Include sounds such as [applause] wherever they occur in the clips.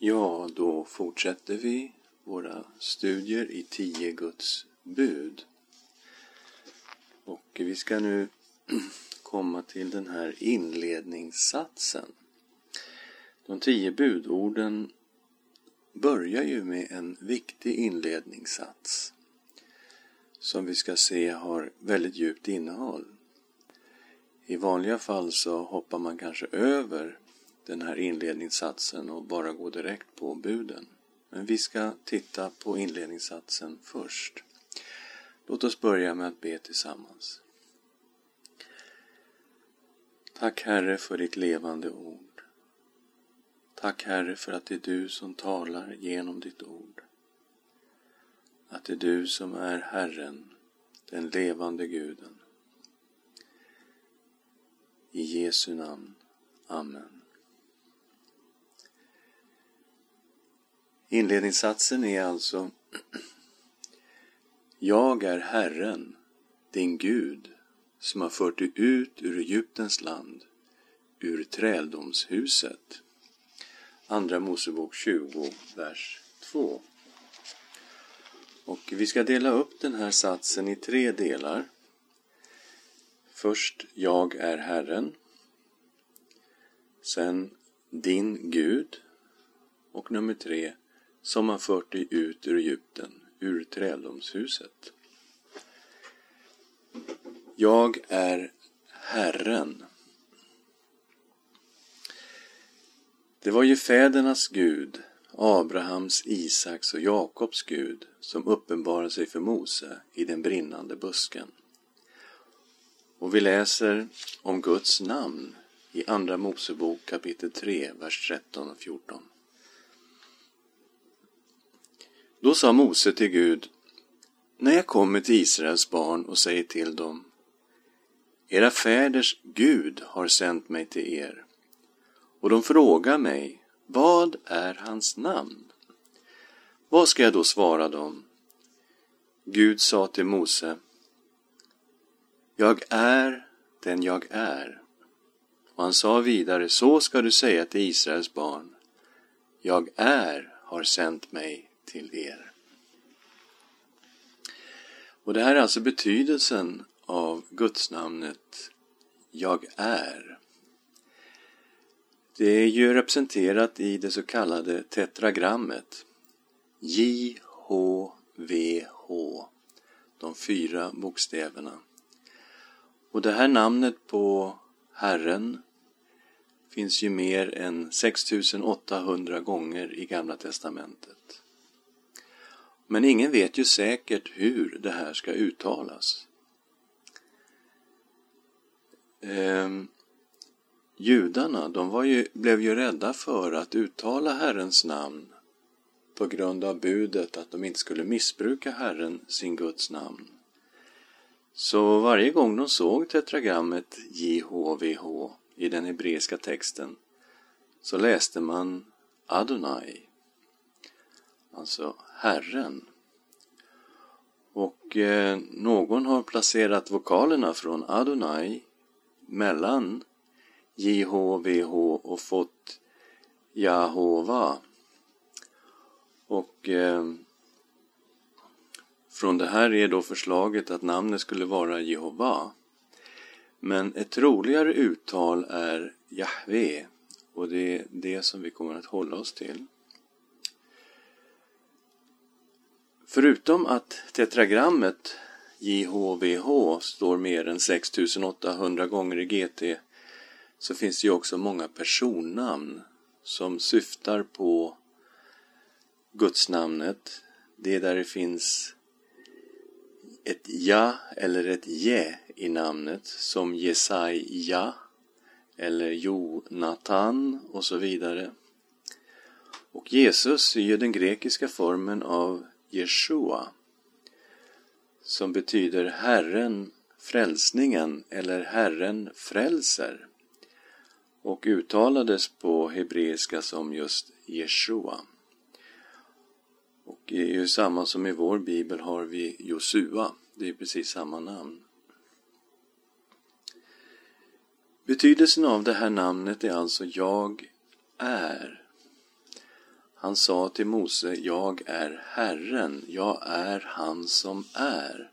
Ja, då fortsätter vi våra studier i tio Guds bud. Och vi ska nu [clears throat] komma till den här inledningssatsen. De tio budorden börjar ju med en viktig inledningssats som vi ska se har väldigt djupt innehåll. I vanliga fall så hoppar man kanske över den här inledningssatsen och bara gå direkt på buden. Men vi ska titta på inledningssatsen först. Låt oss börja med att be tillsammans. Tack Herre för ditt levande ord. Tack Herre för att det är du som talar genom ditt ord. Att det är du som är Herren, den levande guden. I Jesu namn. Amen. Inledningssatsen är alltså Jag är Herren, din Gud, som har fört dig ut ur Egyptens land, ur träldomshuset. Andra Mosebok 20, vers 2. Och vi ska dela upp den här satsen i tre delar. Först Jag är Herren. Sen Din Gud. Och nummer tre som har fört dig ut ur Egypten, ur träldomshuset. Jag är Herren. Det var ju fädernas Gud, Abrahams, Isaks och Jakobs Gud, som uppenbarade sig för Mose i den brinnande busken. Och vi läser om Guds namn i Andra Mosebok kapitel 3, vers 13 och 14. Då sa Mose till Gud, när jag kommer till Israels barn och säger till dem, era fäders Gud har sänt mig till er, och de frågar mig, vad är hans namn? Vad ska jag då svara dem? Gud sa till Mose, Jag är den jag är. Och han sa vidare, så ska du säga till Israels barn, Jag är har sänt mig till er. Och det här är alltså betydelsen av gudsnamnet Jag är. Det är ju representerat i det så kallade tetragrammet J, H, V, H. De fyra bokstäverna. Och det här namnet på Herren finns ju mer än 6800 gånger i Gamla Testamentet. Men ingen vet ju säkert hur det här ska uttalas. Ehm, judarna, de var ju, blev ju rädda för att uttala Herrens namn på grund av budet att de inte skulle missbruka Herren, sin Guds namn. Så varje gång de såg tetragrammet JHVH i den hebreiska texten så läste man Adonai, alltså Herren. Och eh, någon har placerat vokalerna från Adonai mellan JHVH och fått Jahova. Och eh, från det här är då förslaget att namnet skulle vara Jehova. Men ett troligare uttal är Jahve och det är det som vi kommer att hålla oss till. Förutom att tetragrammet JHVH står mer än 6800 gånger i GT så finns det ju också många personnamn som syftar på gudsnamnet. Det är där det finns ett ja eller ett je i namnet som Jesaja eller Jonatan och så vidare. Och Jesus är ju den grekiska formen av Jeshua som betyder Herren frälsningen eller Herren frälser och uttalades på hebreiska som just Jeshua. Och det är ju samma som i vår bibel har vi Josua, det är precis samma namn. Betydelsen av det här namnet är alltså Jag är. Han sa till Mose, jag är Herren, jag är han som är.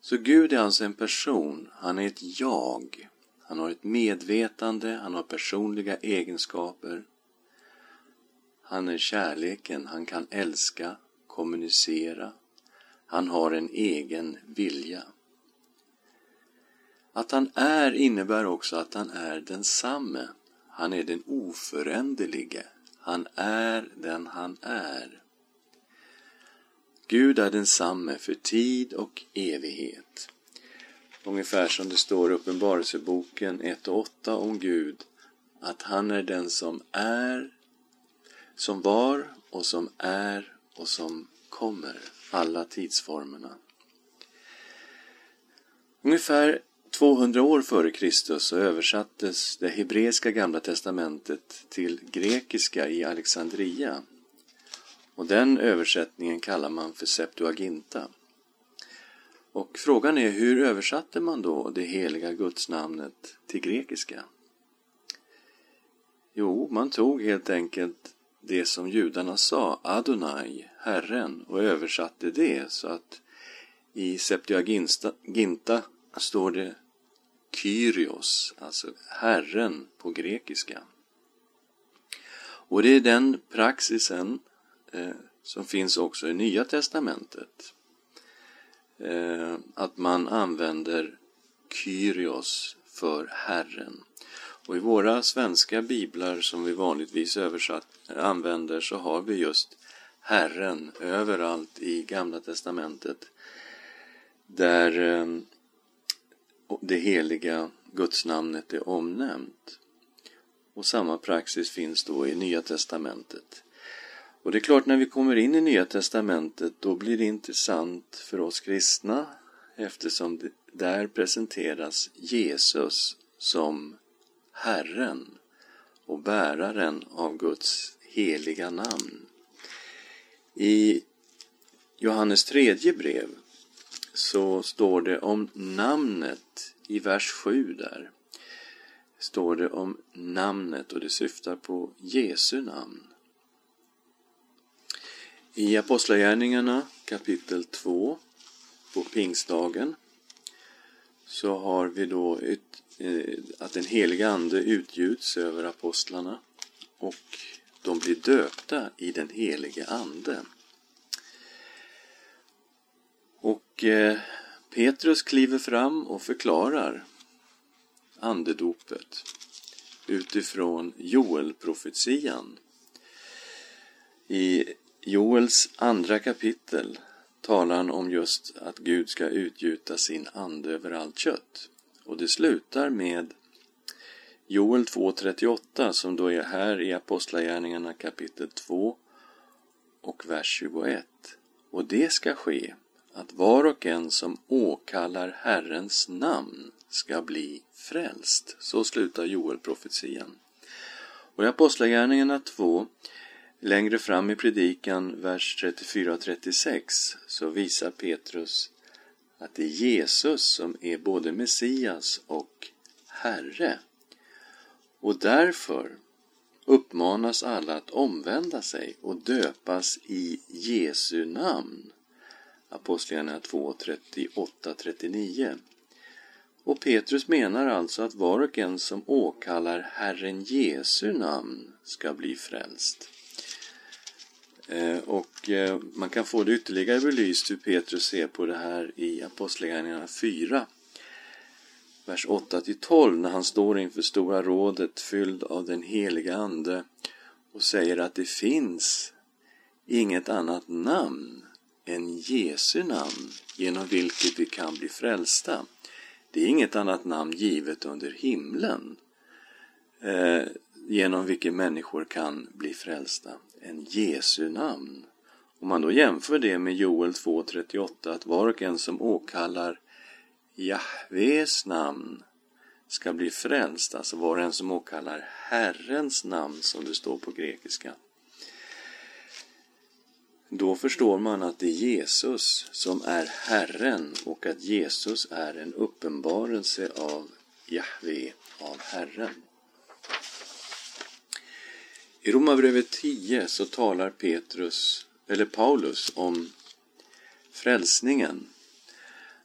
Så Gud är alltså en person, han är ett jag. Han har ett medvetande, han har personliga egenskaper. Han är kärleken, han kan älska, kommunicera. Han har en egen vilja. Att han är innebär också att han är densamme. Han är den oföränderlige. Han är den han är. Gud är densamme för tid och evighet. Ungefär som det står i Uppenbarelseboken 1 och 8 om Gud, att han är den som är, som var och som är och som kommer, alla tidsformerna. Ungefär 200 år före Kristus så översattes det hebreiska gamla testamentet till grekiska i Alexandria. Och den översättningen kallar man för Septuaginta. Och frågan är hur översatte man då det heliga gudsnamnet till grekiska? Jo, man tog helt enkelt det som judarna sa, Adonai, Herren, och översatte det så att i Septuaginta står det Kyrios, alltså Herren på grekiska. Och det är den praxisen eh, som finns också i Nya Testamentet. Eh, att man använder Kyrios för Herren. Och i våra svenska biblar som vi vanligtvis översatt, använder så har vi just Herren överallt i Gamla Testamentet. Där eh, det heliga gudsnamnet är omnämnt. Och samma praxis finns då i Nya Testamentet. Och det är klart, när vi kommer in i Nya Testamentet, då blir det intressant för oss kristna eftersom det där presenteras Jesus som Herren och bäraren av Guds heliga namn. I Johannes tredje brev så står det om namnet i vers 7 där. Står det om namnet och det syftar på Jesu namn. I Apostlagärningarna kapitel 2 på pingstdagen så har vi då ett, eh, att den heliga Ande utgjuts över apostlarna och de blir döpta i den helige Ande. Och eh, Petrus kliver fram och förklarar andedopet utifrån Joel-profetian. I Joels andra kapitel talar han om just att Gud ska utgjuta sin ande över allt kött. Och det slutar med Joel 2.38 som då är här i Apostlagärningarna kapitel 2 och vers 21. Och det ska ske att var och en som åkallar Herrens namn ska bli frälst. Så slutar Joel-profetian. Och i Apostlagärningarna 2, längre fram i predikan, vers 34 och 36, så visar Petrus att det är Jesus som är både Messias och Herre. Och därför uppmanas alla att omvända sig och döpas i Jesu namn Apostlagärningarna 2, 38-39. Och Petrus menar alltså att var och en som åkallar Herren Jesu namn ska bli frälst. Eh, och eh, man kan få det ytterligare belyst hur Petrus ser på det här i Apostlagärningarna 4, vers 8-12 när han står inför Stora rådet fylld av den heliga Ande och säger att det finns inget annat namn än Jesu namn genom vilket vi kan bli frälsta. Det är inget annat namn givet under himlen eh, genom vilket människor kan bli frälsta än Jesu namn. Om man då jämför det med Joel 2.38 att var och en som åkallar Jahves namn ska bli frälst, alltså var och en som åkallar Herrens namn som det står på grekiska. Då förstår man att det är Jesus som är Herren och att Jesus är en uppenbarelse av Jahve, av Herren. I Romarbrevet 10 så talar Petrus, eller Paulus om frälsningen.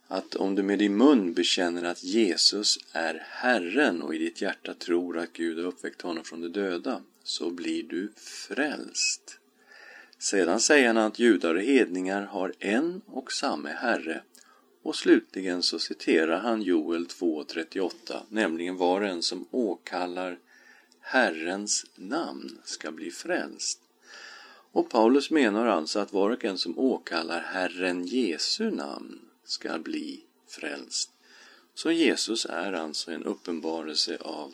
Att om du med din mun bekänner att Jesus är Herren och i ditt hjärta tror att Gud har uppväckt honom från de döda, så blir du frälst. Sedan säger han att judar och hedningar har en och samma Herre. Och slutligen så citerar han Joel 2.38, nämligen var och en som åkallar Herrens namn ska bli frälst. Och Paulus menar alltså att var och en som åkallar Herren Jesu namn ska bli frälst. Så Jesus är alltså en uppenbarelse av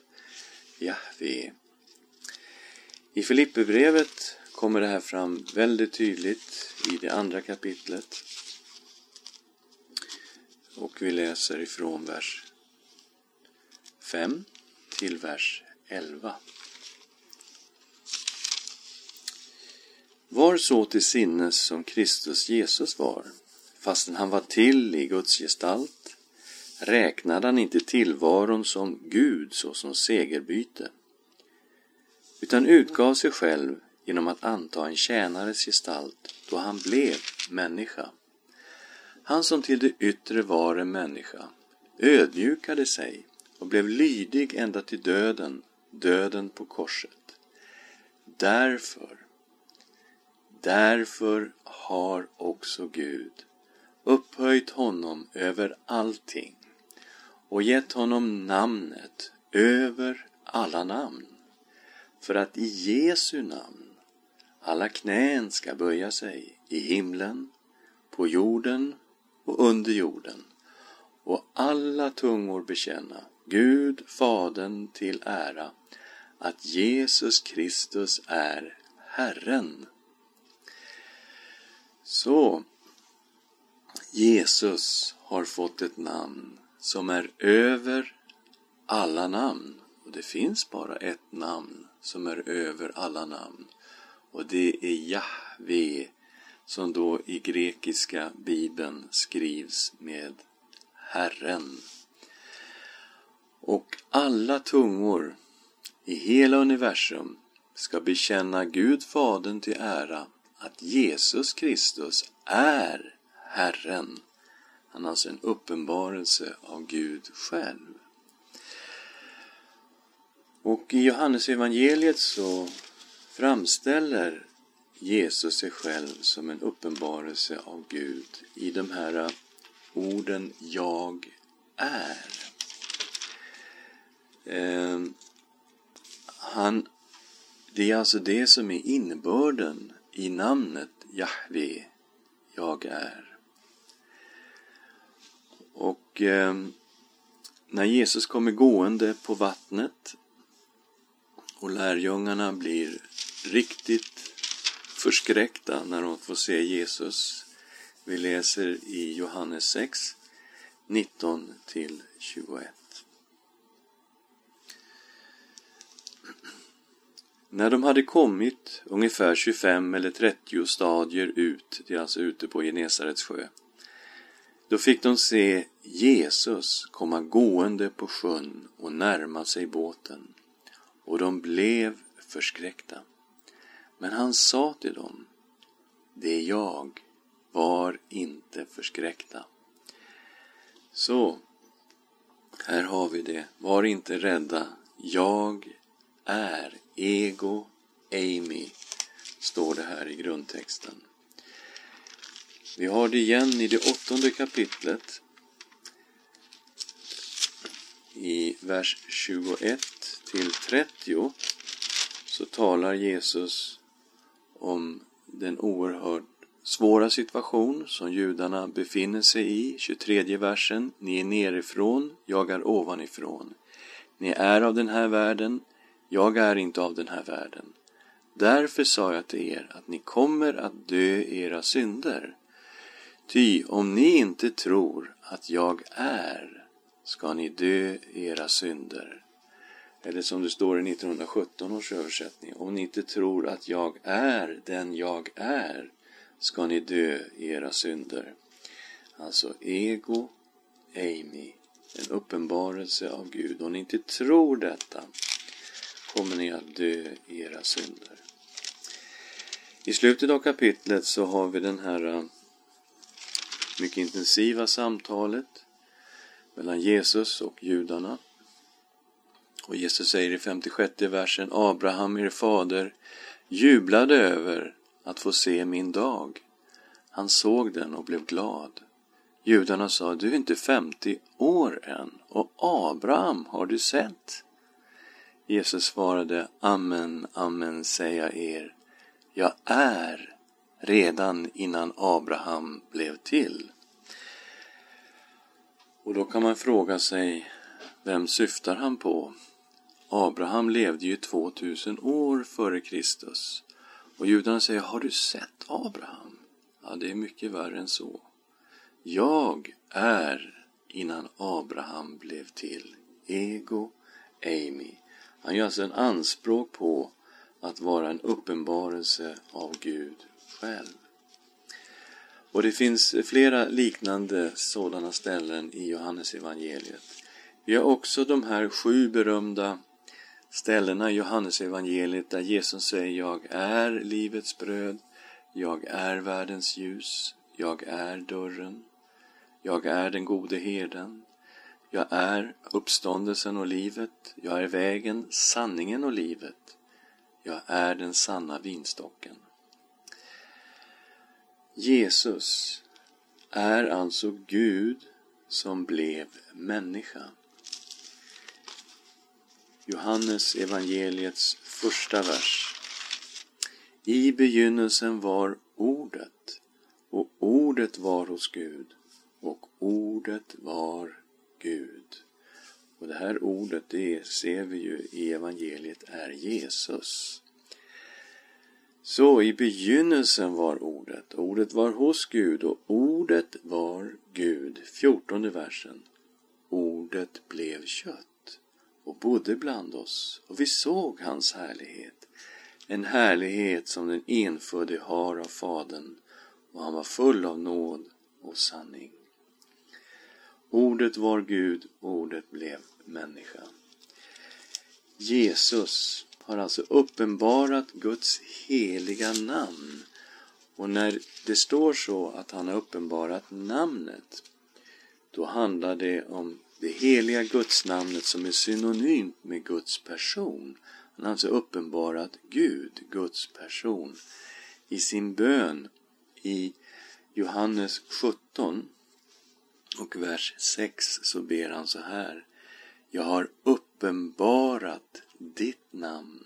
Jahve. I Filipperbrevet kommer det här fram väldigt tydligt i det andra kapitlet. Och vi läser ifrån vers 5 till vers 11. Var så till sinnes som Kristus Jesus var, fastän han var till i Guds gestalt, räknade han inte tillvaron som Gud såsom segerbyte, utan utgav sig själv genom att anta en tjänares gestalt då han blev människa. Han som till det yttre var en människa ödmjukade sig och blev lydig ända till döden, döden på korset. Därför, därför har också Gud upphöjt honom över allting och gett honom namnet över alla namn, för att i Jesu namn alla knän ska böja sig i himlen, på jorden och under jorden och alla tungor bekänna Gud Fadern till ära att Jesus Kristus är Herren. Så, Jesus har fått ett namn som är över alla namn. Och det finns bara ett namn som är över alla namn. Och det är Jahve som då i grekiska bibeln skrivs med Herren. Och alla tungor i hela universum ska bekänna Gud Fadern till ära att Jesus Kristus är Herren. Han är alltså en uppenbarelse av Gud själv. Och i Johannes evangeliet så framställer Jesus sig själv som en uppenbarelse av Gud i de här orden ”Jag är”. Eh, han, det är alltså det som är innebörden i namnet Jahve, jag är. Och eh, när Jesus kommer gående på vattnet och lärjungarna blir riktigt förskräckta när de får se Jesus. Vi läser i Johannes 6, 19 till 21. När de hade kommit ungefär 25 eller 30 stadier ut, det är alltså ute på Genesarets sjö, då fick de se Jesus komma gående på sjön och närma sig båten, och de blev förskräckta. Men han sa till dem, det är jag, var inte förskräckta. Så, här har vi det. Var inte rädda. Jag är ego Amy, står det här i grundtexten. Vi har det igen i det åttonde kapitlet. I vers 21 till 30 så talar Jesus om den oerhört svåra situation som judarna befinner sig i. 23 versen. Ni är nerifrån, jag är ovanifrån. Ni är av den här världen, jag är inte av den här världen. Därför sa jag till er att ni kommer att dö era synder. Ty om ni inte tror att jag är, ska ni dö era synder. Eller som det står i 1917 års översättning. Om ni inte tror att jag är den jag är ska ni dö i era synder. Alltså ego, Amy, en uppenbarelse av Gud. Om ni inte tror detta, kommer ni att dö i era synder. I slutet av kapitlet så har vi den här eh, mycket intensiva samtalet mellan Jesus och judarna. Och Jesus säger i 56 versen Abraham, er fader, jublade över att få se min dag. Han såg den och blev glad. Judarna sa, du är inte 50 år än och Abraham har du sett. Jesus svarade, amen, amen säger jag er, jag är redan innan Abraham blev till. Och då kan man fråga sig, vem syftar han på? Abraham levde ju 2000 år före Kristus. Och judarna säger, har du sett Abraham? Ja, det är mycket värre än så. Jag är innan Abraham blev till. Ego Amy. Han gör alltså en anspråk på att vara en uppenbarelse av Gud själv. Och det finns flera liknande sådana ställen i Johannes evangeliet. Vi har också de här sju berömda ställena i Johannesevangeliet där Jesus säger Jag är livets bröd, jag är världens ljus, jag är dörren, jag är den gode herden, jag är uppståndelsen och livet, jag är vägen, sanningen och livet, jag är den sanna vinstocken. Jesus är alltså Gud som blev människa. Johannes evangeliets första vers. I begynnelsen var Ordet, och Ordet var hos Gud, och Ordet var Gud. Och det här ordet, det ser vi ju i evangeliet, är Jesus. Så i begynnelsen var ordet, ordet var hos Gud och ordet var Gud. Fjortonde versen. Ordet blev kött och bodde bland oss och vi såg hans härlighet. En härlighet som den enfödde har av Fadern och han var full av nåd och sanning. Ordet var Gud, ordet blev människa. Jesus har alltså uppenbarat Guds heliga namn. Och när det står så att han har uppenbarat namnet, då handlar det om det heliga gudsnamnet som är synonymt med Guds person. Han har alltså uppenbarat Gud, Guds person, i sin bön i Johannes 17 och vers 6 så ber han så här. Jag har uppenbarat ditt namn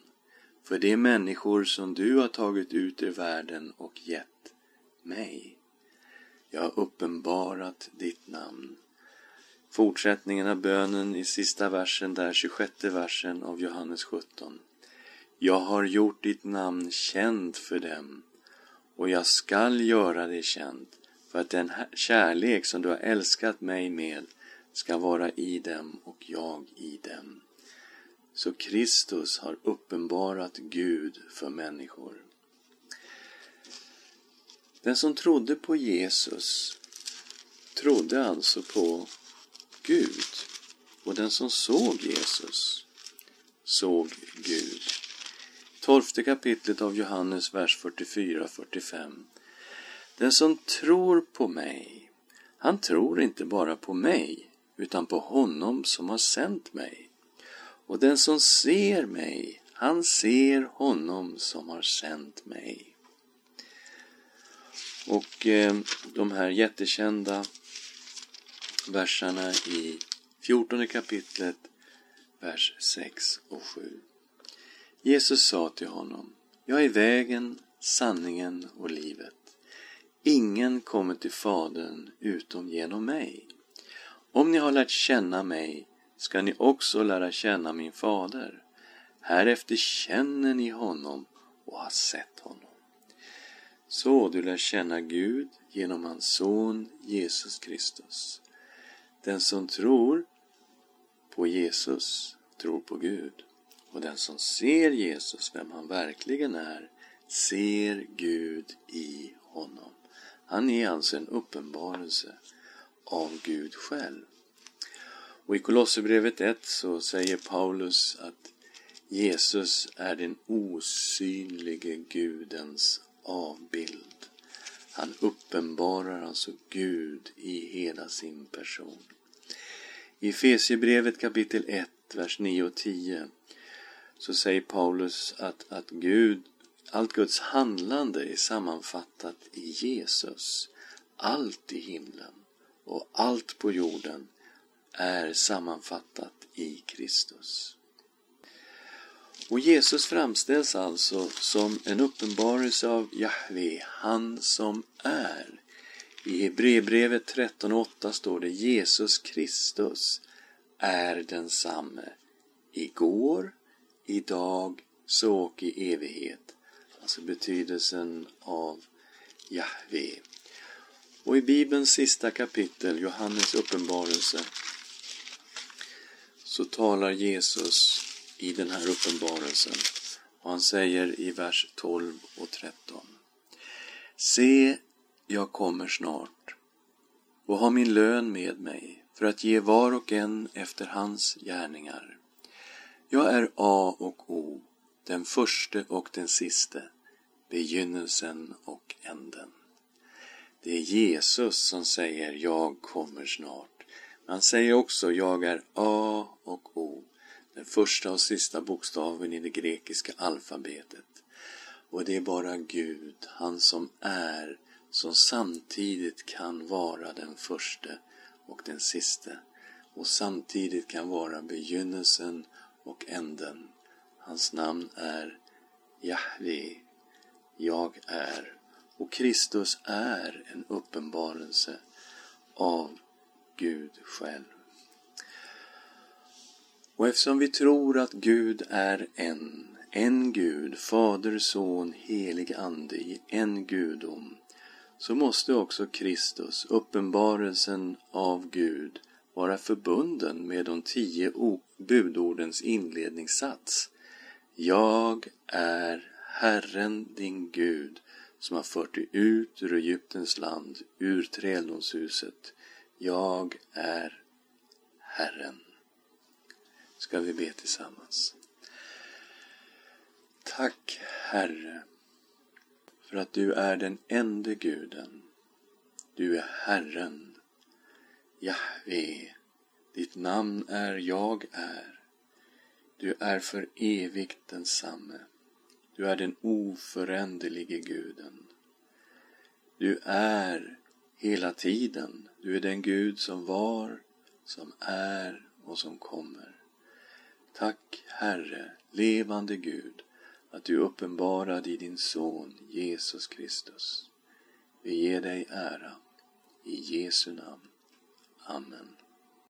för de människor som du har tagit ut ur världen och gett mig. Jag har uppenbarat ditt namn. Fortsättningen av bönen i sista versen, där 26 versen av Johannes 17. Jag har gjort ditt namn känt för dem och jag skall göra det känt för att den kärlek som du har älskat mig med ska vara i dem och jag i dem. Så Kristus har uppenbarat Gud för människor. Den som trodde på Jesus trodde alltså på Gud. Och den som såg Jesus såg Gud. Tolfte kapitlet av Johannes, vers 44-45. Den som tror på mig, han tror inte bara på mig, utan på honom som har sänt mig. Och den som ser mig, han ser honom som har sänt mig. Och eh, de här jättekända verserna i 14 kapitlet, vers 6 och 7. Jesus sa till honom, Jag är vägen, sanningen och livet. Ingen kommer till Fadern utom genom mig. Om ni har lärt känna mig ska ni också lära känna min fader. Härefter känner ni honom och har sett honom. Så du lär känna Gud genom hans son Jesus Kristus. Den som tror på Jesus tror på Gud. Och den som ser Jesus, vem han verkligen är, ser Gud i honom. Han är alltså en uppenbarelse av Gud själv. Och i Kolosserbrevet 1 så säger Paulus att Jesus är den osynlige Gudens avbild. Han uppenbarar alltså Gud i hela sin person. I Efesierbrevet kapitel 1, vers 9 och 10 så säger Paulus att, att Gud, allt Guds handlande är sammanfattat i Jesus. Allt i himlen och allt på jorden är sammanfattat i Kristus. Och Jesus framställs alltså som en uppenbarelse av Jahve, han som är. I Hebreerbrevet 13.8 står det Jesus Kristus är densamme igår, idag, så och i evighet. Alltså betydelsen av Jahve. Och i Bibelns sista kapitel, Johannes uppenbarelse, så talar Jesus i den här uppenbarelsen. Och han säger i vers 12 och 13. Se, jag kommer snart och har min lön med mig för att ge var och en efter hans gärningar. Jag är A och O, den förste och den siste, begynnelsen och änden. Det är Jesus som säger jag kommer snart. Men han säger också jag är A och O, den första och sista bokstaven i det grekiska alfabetet. Och det är bara Gud, han som är, som samtidigt kan vara den förste och den siste och samtidigt kan vara begynnelsen och änden. Hans namn är Jahve, jag är. Och Kristus är en uppenbarelse av Gud själv. Och eftersom vi tror att Gud är en, en Gud, Fader, Son, Helig Ande i en gudom, så måste också Kristus, uppenbarelsen av Gud, vara förbunden med de tio budordens inledningssats. Jag är Herren din Gud som har fört dig ut ur Egyptens land, ur träldomshuset. Jag är Herren ska vi be tillsammans. Tack Herre för att du är den enda guden. Du är Herren, Jahve. Ditt namn är Jag är. Du är för evigt densamme. Du är den oföränderlige guden. Du är hela tiden. Du är den Gud som var, som är och som kommer. Tack, Herre, levande Gud, att du uppenbarad i din Son Jesus Kristus. Vi ger dig ära. I Jesu namn. Amen.